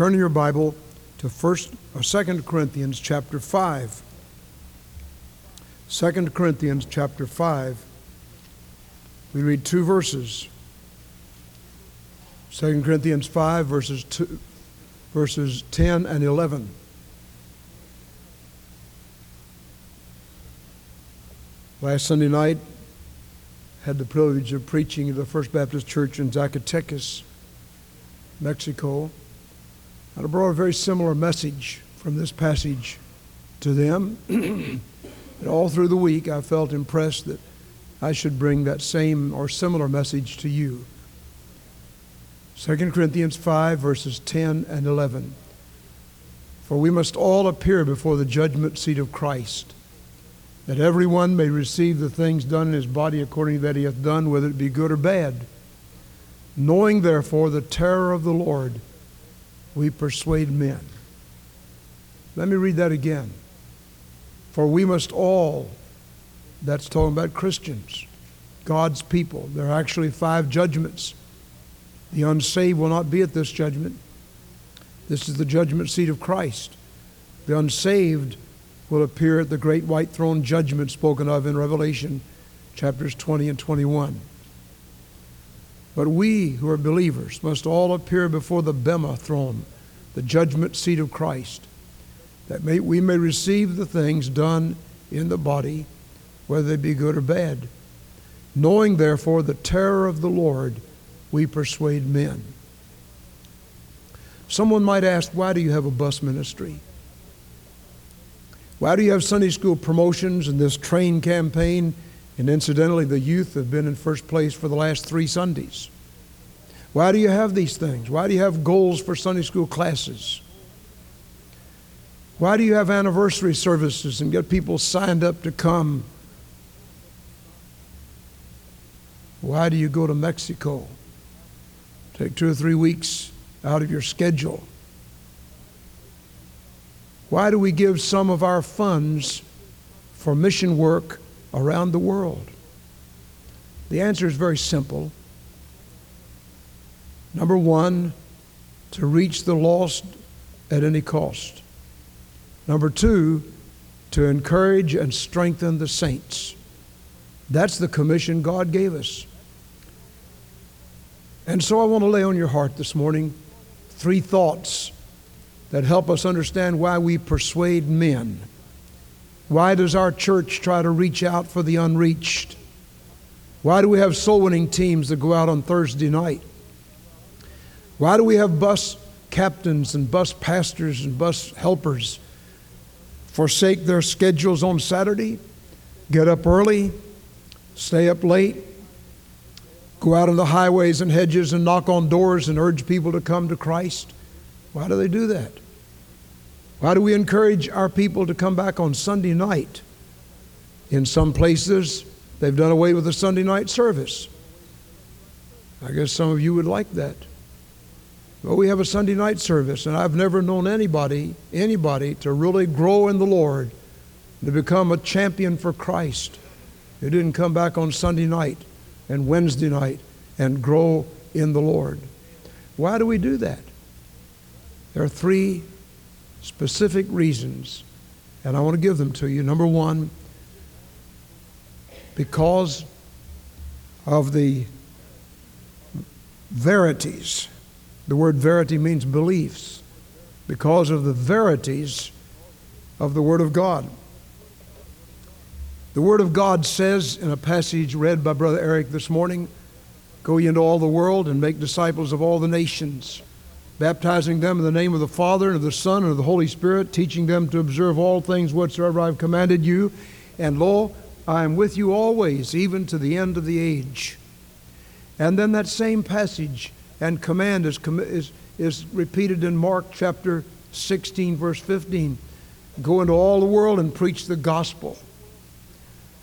turn in your Bible to first or second Corinthians chapter 5. 2 Corinthians chapter 5. We read two verses. 2 Corinthians 5 verses 2 verses 10 and 11. Last Sunday night had the privilege of preaching at the First Baptist Church in Zacatecas, Mexico. And I brought a very similar message from this passage to them. and all through the week, I felt impressed that I should bring that same or similar message to you. 2 Corinthians 5, verses 10 and 11. For we must all appear before the judgment seat of Christ, that everyone may receive the things done in his body according to that he hath done, whether it be good or bad. Knowing therefore the terror of the Lord, we persuade men. Let me read that again. For we must all, that's talking about Christians, God's people. There are actually five judgments. The unsaved will not be at this judgment. This is the judgment seat of Christ. The unsaved will appear at the great white throne judgment spoken of in Revelation chapters 20 and 21. But we who are believers must all appear before the Bema throne, the judgment seat of Christ, that may, we may receive the things done in the body, whether they be good or bad. Knowing therefore the terror of the Lord, we persuade men. Someone might ask, why do you have a bus ministry? Why do you have Sunday school promotions and this train campaign? And incidentally, the youth have been in first place for the last three Sundays. Why do you have these things? Why do you have goals for Sunday school classes? Why do you have anniversary services and get people signed up to come? Why do you go to Mexico? Take two or three weeks out of your schedule. Why do we give some of our funds for mission work around the world? The answer is very simple. Number one, to reach the lost at any cost. Number two, to encourage and strengthen the saints. That's the commission God gave us. And so I want to lay on your heart this morning three thoughts that help us understand why we persuade men. Why does our church try to reach out for the unreached? Why do we have soul winning teams that go out on Thursday night? Why do we have bus captains and bus pastors and bus helpers forsake their schedules on Saturday, get up early, stay up late, go out on the highways and hedges and knock on doors and urge people to come to Christ? Why do they do that? Why do we encourage our people to come back on Sunday night? In some places, they've done away with the Sunday night service. I guess some of you would like that. Well, we have a Sunday night service, and I've never known anybody, anybody, to really grow in the Lord, to become a champion for Christ. Who didn't come back on Sunday night and Wednesday night and grow in the Lord. Why do we do that? There are three specific reasons, and I want to give them to you. Number one, because of the verities. The word verity means beliefs. Because of the verities of the Word of God. The Word of God says in a passage read by Brother Eric this morning Go ye into all the world and make disciples of all the nations baptizing them in the name of the Father and of the Son and of the Holy Spirit, teaching them to observe all things whatsoever I've commanded you. And lo, I am with you always, even to the end of the age. And then that same passage and command is, is, is repeated in Mark chapter 16, verse 15. Go into all the world and preach the gospel.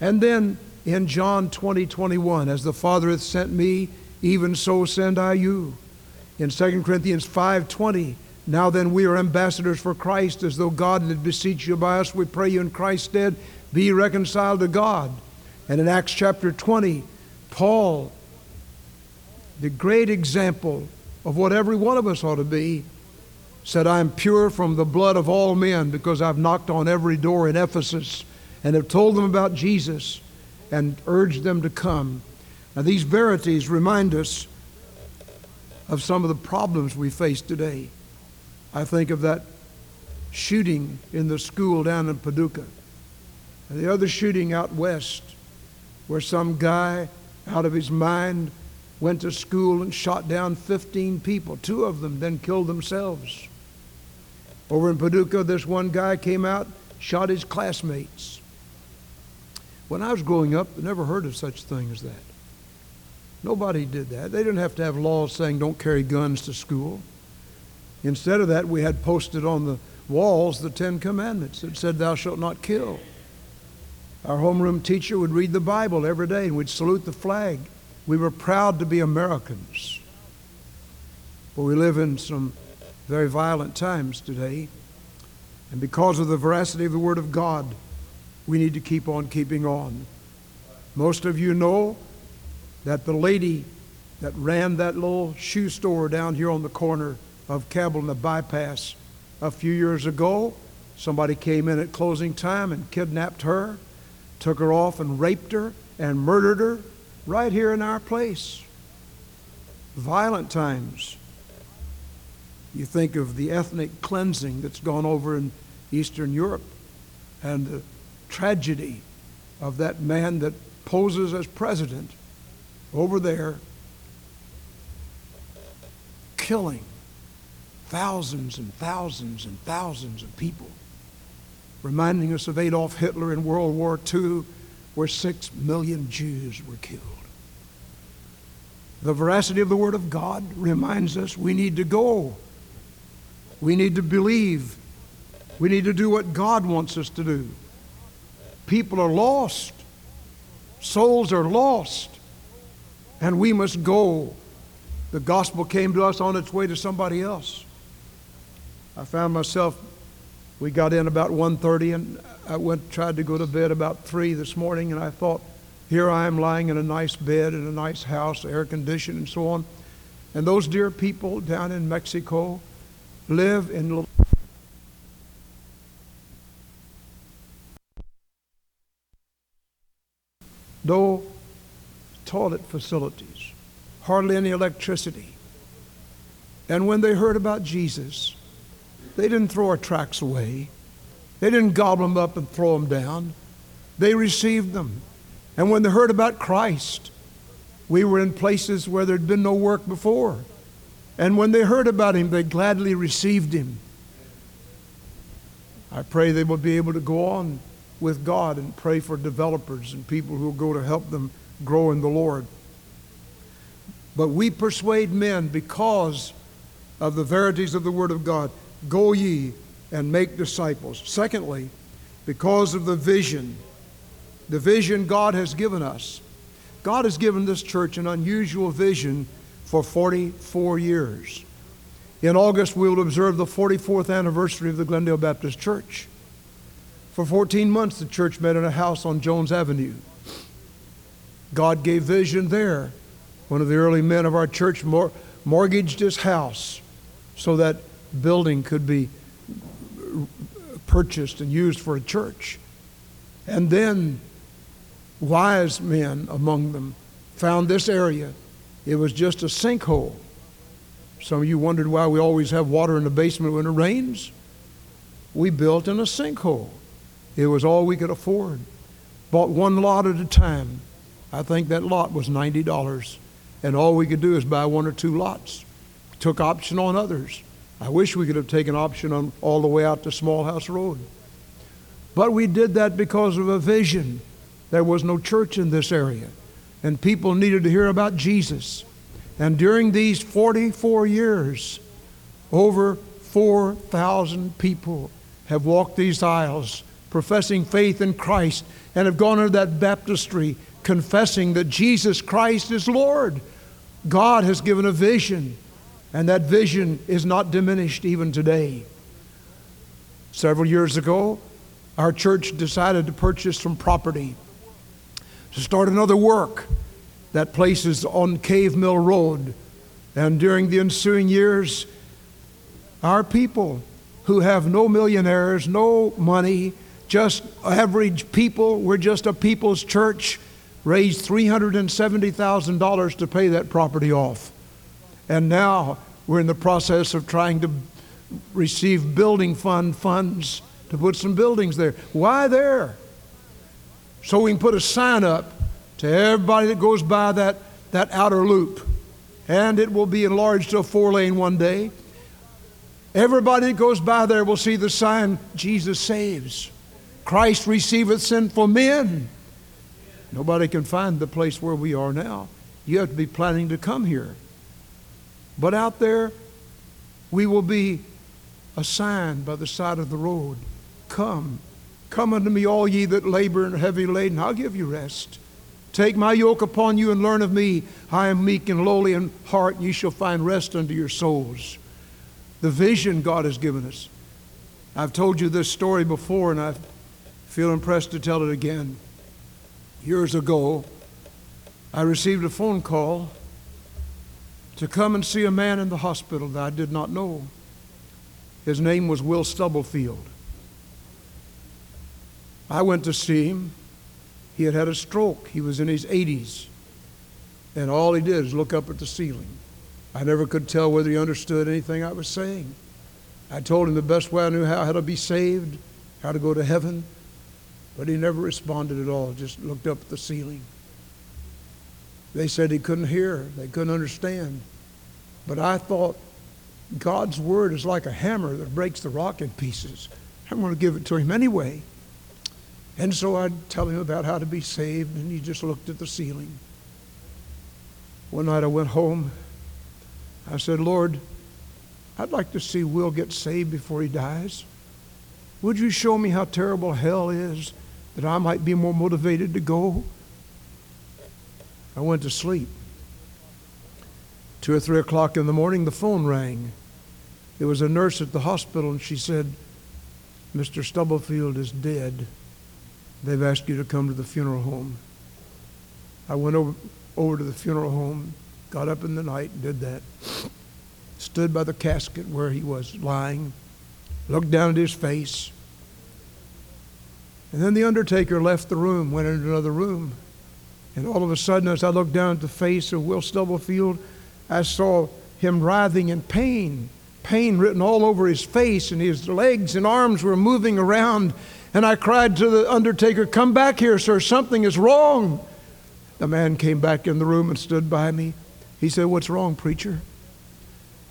And then in John 20, 21, as the Father hath sent me, even so send I you in 2 Corinthians 5:20, now then we are ambassadors for Christ, as though God did beseech you by us. We pray you in Christ's stead, be reconciled to God. And in Acts chapter 20, Paul, the great example of what every one of us ought to be, said, I am pure from the blood of all men because I've knocked on every door in Ephesus and have told them about Jesus and urged them to come. Now, these verities remind us of some of the problems we face today. I think of that shooting in the school down in Paducah, and the other shooting out west, where some guy out of his mind went to school and shot down 15 people. Two of them then killed themselves. Over in Paducah, this one guy came out, shot his classmates. When I was growing up, I never heard of such a thing as that. Nobody did that. They didn't have to have laws saying don't carry guns to school. Instead of that, we had posted on the walls the Ten Commandments that said, Thou shalt not kill. Our homeroom teacher would read the Bible every day and we'd salute the flag. We were proud to be Americans. But we live in some very violent times today. And because of the veracity of the Word of God, we need to keep on keeping on. Most of you know that the lady that ran that little shoe store down here on the corner of Cabell and the bypass a few years ago, somebody came in at closing time and kidnapped her, took her off and raped her and murdered her right here in our place. Violent times. You think of the ethnic cleansing that's gone over in Eastern Europe and the tragedy of that man that poses as president over there killing thousands and thousands and thousands of people, reminding us of Adolf Hitler in World War II, where six million Jews were killed. The veracity of the Word of God reminds us we need to go. We need to believe. We need to do what God wants us to do. People are lost, souls are lost, and we must go. The gospel came to us on its way to somebody else. I found myself, we got in about 1.30 and I went, tried to go to bed about 3 this morning and I thought, here I am lying in a nice bed in a nice house, air conditioned and so on. And those dear people down in Mexico live in little no toilet facilities, hardly any electricity. And when they heard about Jesus, they didn't throw our tracts away. They didn't gobble them up and throw them down. They received them. And when they heard about Christ, we were in places where there'd been no work before. And when they heard about him, they gladly received him. I pray they will be able to go on with God and pray for developers and people who will go to help them grow in the Lord. But we persuade men because of the verities of the Word of God. Go ye and make disciples. Secondly, because of the vision, the vision God has given us. God has given this church an unusual vision for 44 years. In August, we will observe the 44th anniversary of the Glendale Baptist Church. For 14 months, the church met in a house on Jones Avenue. God gave vision there. One of the early men of our church mor- mortgaged his house so that building could be purchased and used for a church. And then wise men among them found this area. It was just a sinkhole. Some of you wondered why we always have water in the basement when it rains. We built in a sinkhole. It was all we could afford. Bought one lot at a time. I think that lot was $90. And all we could do is buy one or two lots. Took option on others. I wish we could have taken option on all the way out to Smallhouse Road. But we did that because of a vision. There was no church in this area, and people needed to hear about Jesus. And during these 44 years, over 4,000 people have walked these aisles professing faith in Christ and have gone into that baptistry confessing that Jesus Christ is Lord. God has given a vision and that vision is not diminished even today. Several years ago, our church decided to purchase some property to start another work. That place is on Cave Mill Road. And during the ensuing years, Our people who have no millionaires, no money, just average people, we're just a people's church, raised $370,000 to pay that property off. And now we're in the process of trying to receive building fund funds to put some buildings there. Why there? So we can put a sign up to everybody that goes by that, that outer loop. And it will be enlarged to a four lane one day. Everybody that goes by there will see the sign Jesus saves. Christ receiveth sinful men. Nobody can find the place where we are now. You have to be planning to come here. But out there, we will be a sign by the side of the road. Come, come unto me, all ye that labor and are heavy laden. I'll give you rest. Take my yoke upon you and learn of me. I am meek and lowly in heart, and ye shall find rest unto your souls. The vision God has given us. I've told you this story before, and I feel impressed to tell it again. Years ago, I received a phone call to come and see a man in the hospital that I did not know. His name was Will Stubblefield. I went to see him. He had had a stroke. He was in his 80s. And all he did is look up at the ceiling. I never could tell whether he understood anything I was saying. I told him the best way I knew how, how to be saved, how to go to heaven. But he never responded at all, just looked up at the ceiling. They said he couldn't hear, they couldn't understand. But I thought God's word is like a hammer that breaks the rock in pieces. I'm going to give it to him anyway. And so I'd tell him about how to be saved, and he just looked at the ceiling. One night I went home. I said, Lord, I'd like to see Will get saved before he dies. Would you show me how terrible hell is that I might be more motivated to go? I went to sleep. Two or three o'clock in the morning, the phone rang. It was a nurse at the hospital, and she said, Mr. Stubblefield is dead. They've asked you to come to the funeral home. I went over, over to the funeral home, got up in the night, and did that. Stood by the casket where he was lying, looked down at his face. And then the undertaker left the room, went into another room. And all of a sudden, as I looked down at the face of Will Stubblefield, I saw him writhing in pain, pain written all over his face, and his legs and arms were moving around. And I cried to the undertaker, Come back here, sir, something is wrong. The man came back in the room and stood by me. He said, What's wrong, preacher?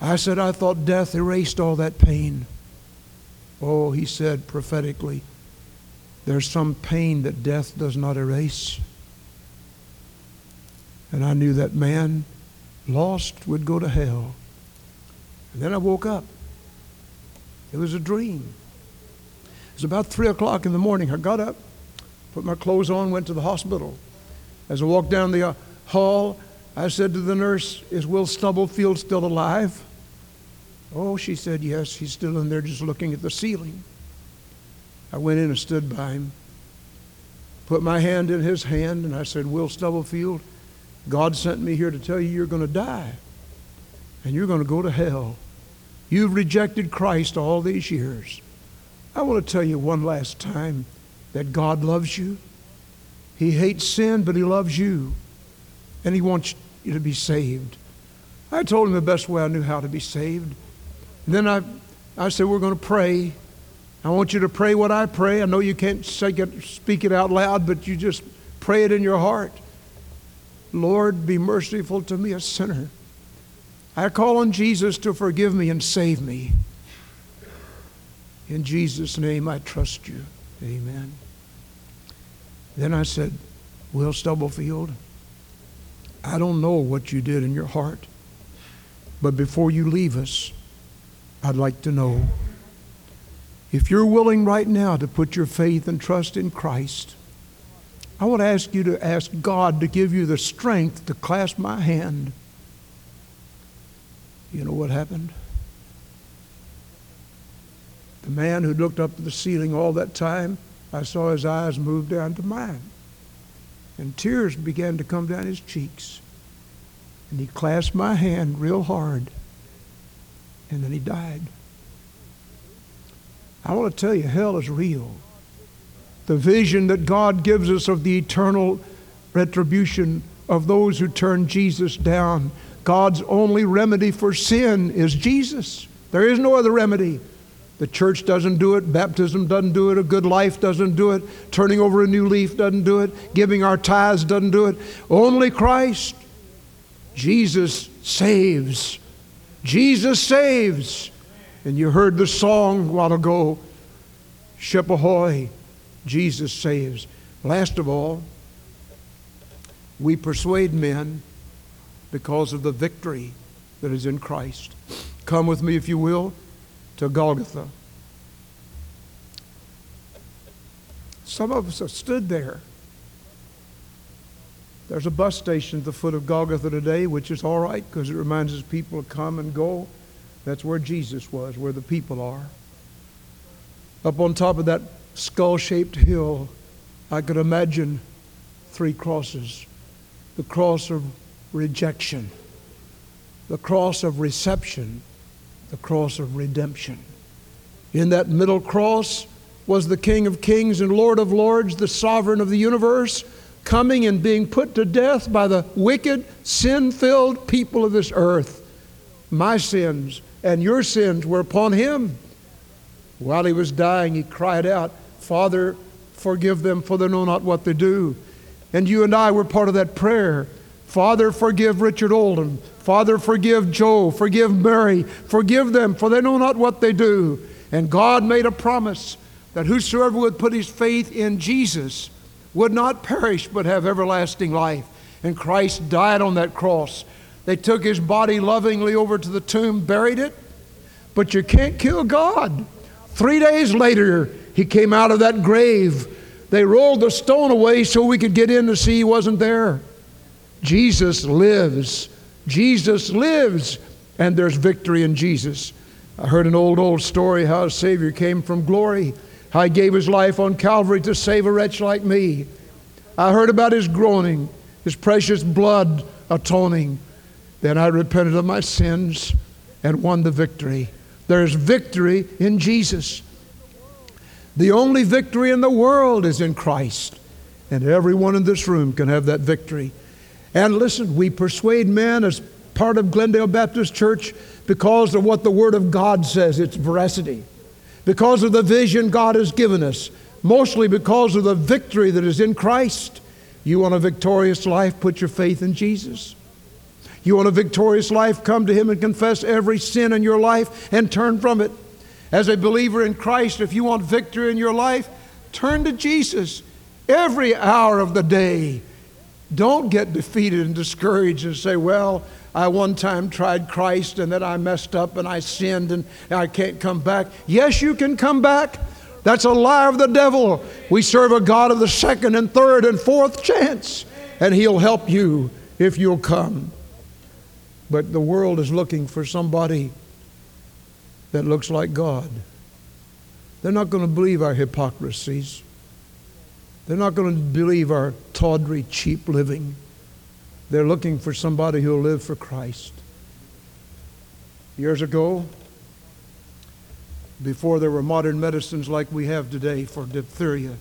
I said, I thought death erased all that pain. Oh, he said prophetically, There's some pain that death does not erase. And I knew that man lost would go to hell. And then I woke up. It was a dream. It was about 3 o'clock in the morning. I got up, put my clothes on, went to the hospital. As I walked down the uh, hall, I said to the nurse, Is Will Stubblefield still alive? Oh, she said, Yes, he's still in there just looking at the ceiling. I went in and stood by him, put my hand in his hand, and I said, Will Stubblefield, God sent me here to tell you you're going to die and you're going to go to hell. You've rejected Christ all these years. I want to tell you one last time that God loves you. He hates sin, but He loves you. And He wants you to be saved. I told him the best way I knew how to be saved. And then I, I said, We're going to pray. I want you to pray what I pray. I know you can't it, speak it out loud, but you just pray it in your heart. Lord, be merciful to me, a sinner. I call on Jesus to forgive me and save me. In Jesus' name, I trust you. Amen. Then I said, Will Stubblefield, I don't know what you did in your heart, but before you leave us, I'd like to know if you're willing right now to put your faith and trust in Christ I to ask you to ask God to give you the strength to clasp my hand. You know what happened? The man who looked up to the ceiling all that time, I saw his eyes move down to mine. And tears began to come down his cheeks. And he clasped my hand real hard. And then he died. I want to tell you, hell is real. The vision that God gives us of the eternal retribution of those who turn Jesus down. God's only remedy for sin is Jesus. There is no other remedy. The church doesn't do it, baptism doesn't do it, a good life doesn't do it, turning over a new leaf doesn't do it, giving our tithes doesn't do it. Only Christ. Jesus saves. Jesus saves. And you heard the song a while ago Ship ahoy, Jesus saves. Last of all, we persuade men because of the victory that is in Christ. Come with me, if you will, to Golgotha. Some of us have stood there. There's a bus station at the foot of Golgotha today, which is all right because it reminds us people to come and go. That's where Jesus was, where the people are. Up on top of that skull shaped hill, I could imagine three crosses the cross of rejection, the cross of reception, the cross of redemption. In that middle cross was the King of Kings and Lord of Lords, the sovereign of the universe, coming and being put to death by the wicked, sin filled people of this earth. My sins and your sins were upon him. While he was dying, he cried out, Father, forgive them, for they know not what they do. And you and I were part of that prayer. Father, forgive Richard Oldham. Father, forgive Joe. Forgive Mary. Forgive them, for they know not what they do. And God made a promise that whosoever would put his faith in Jesus would not perish but have everlasting life. And Christ died on that cross. They took his body lovingly over to the tomb, buried it. But you can't kill God. Three days later, he came out of that grave. They rolled the stone away so we could get in to see he wasn't there. Jesus lives. Jesus lives. And there's victory in Jesus. I heard an old, old story how a Savior came from glory, how he gave his life on Calvary to save a wretch like me. I heard about his groaning, his precious blood atoning. Then I repented of my sins and won the victory. There's victory in Jesus. The only victory in the world is in Christ. And everyone in this room can have that victory. And listen, we persuade men as part of Glendale Baptist Church because of what the Word of God says, its veracity, because of the vision God has given us, mostly because of the victory that is in Christ. You want a victorious life? Put your faith in Jesus. You want a victorious life? Come to Him and confess every sin in your life and turn from it. As a believer in Christ, if you want victory in your life, turn to Jesus every hour of the day. Don't get defeated and discouraged and say, Well, I one time tried Christ and then I messed up and I sinned and I can't come back. Yes, you can come back. That's a lie of the devil. We serve a God of the second and third and fourth chance, and He'll help you if you'll come. But the world is looking for somebody that looks like God. They're not going to believe our hypocrisies. They're not going to believe our tawdry, cheap living. They're looking for somebody who'll live for Christ. Years ago, before there were modern medicines like we have today for diphtheria,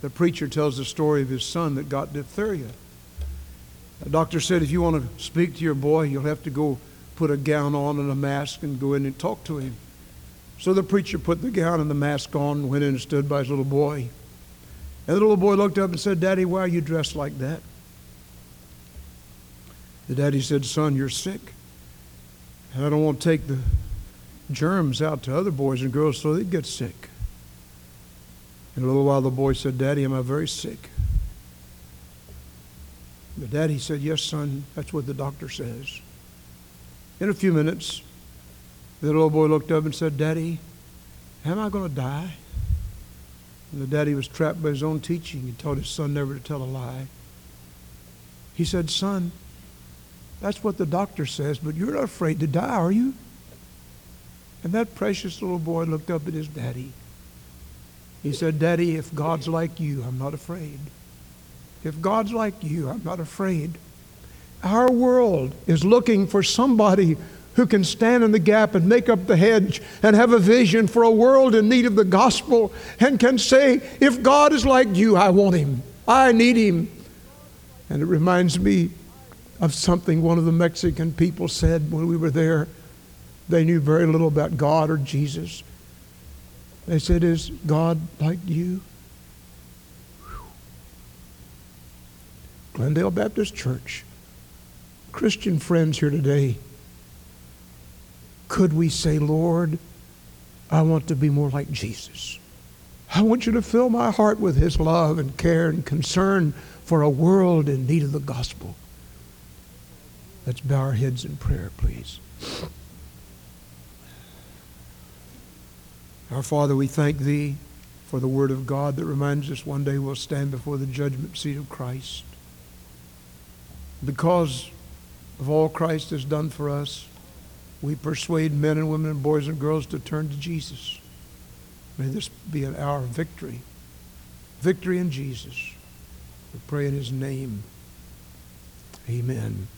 the preacher tells the story of his son that got diphtheria. The doctor said, if you want to speak to your boy, you'll have to go put a gown on and a mask and go in and talk to him. So the preacher put the gown and the mask on went in and stood by his little boy. And the little boy looked up and said, Daddy, why are you dressed like that? The daddy said, Son, you're sick. And I don't want to take the germs out to other boys and girls so they get sick. In a little while, the boy said, Daddy, am I very sick? The daddy said, Yes, son, that's what the doctor says. In a few minutes, the little boy looked up and said, Daddy, am I going to die? And the daddy was trapped by his own teaching. He taught his son never to tell a lie. He said, Son, that's what the doctor says, but you're not afraid to die, are you? And that precious little boy looked up at his daddy. He said, Daddy, if God's like you, I'm not afraid. If God's like you, I'm not afraid. Our world is looking for somebody who can stand in the gap and make up the hedge and have a vision for a world in need of the gospel and can say, If God is like you, I want him. I need him. And it reminds me of something one of the Mexican people said when we were there. They knew very little about God or Jesus. They said, Is God like you? Glendale Baptist Church, Christian friends here today, could we say, Lord, I want to be more like Jesus? I want you to fill my heart with his love and care and concern for a world in need of the gospel. Let's bow our heads in prayer, please. Our Father, we thank thee for the word of God that reminds us one day we'll stand before the judgment seat of Christ. Because of all Christ has done for us, we persuade men and women and boys and girls to turn to Jesus. May this be an hour of victory. Victory in Jesus. We pray in his name. Amen.